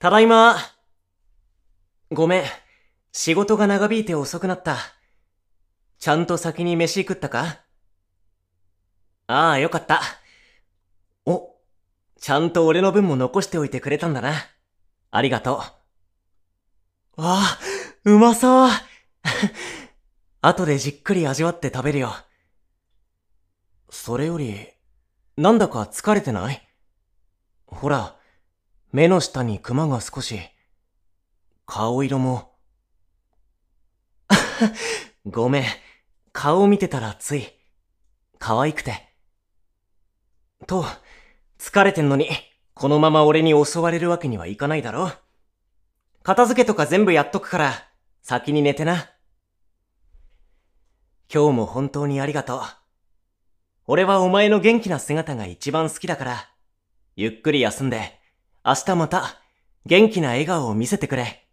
ただいま。ごめん。仕事が長引いて遅くなった。ちゃんと先に飯食ったか？ああ、よかった。お、ちゃんと俺の分も残しておいてくれたんだな。ありがとう。わあ、うまそう。後でじっくり味わって食べるよ。それより、なんだか疲れてない？ほら、目の下にクマが少し、顔色も。ごめん、顔を見てたらつい、可愛くて。と、疲れてんのに、このまま俺に襲われるわけにはいかないだろ片付けとか全部やっとくから、先に寝てな。今日も本当にありがとう。俺はお前の元気な姿が一番好きだから、ゆっくり休んで、明日また元気な笑顔を見せてくれ。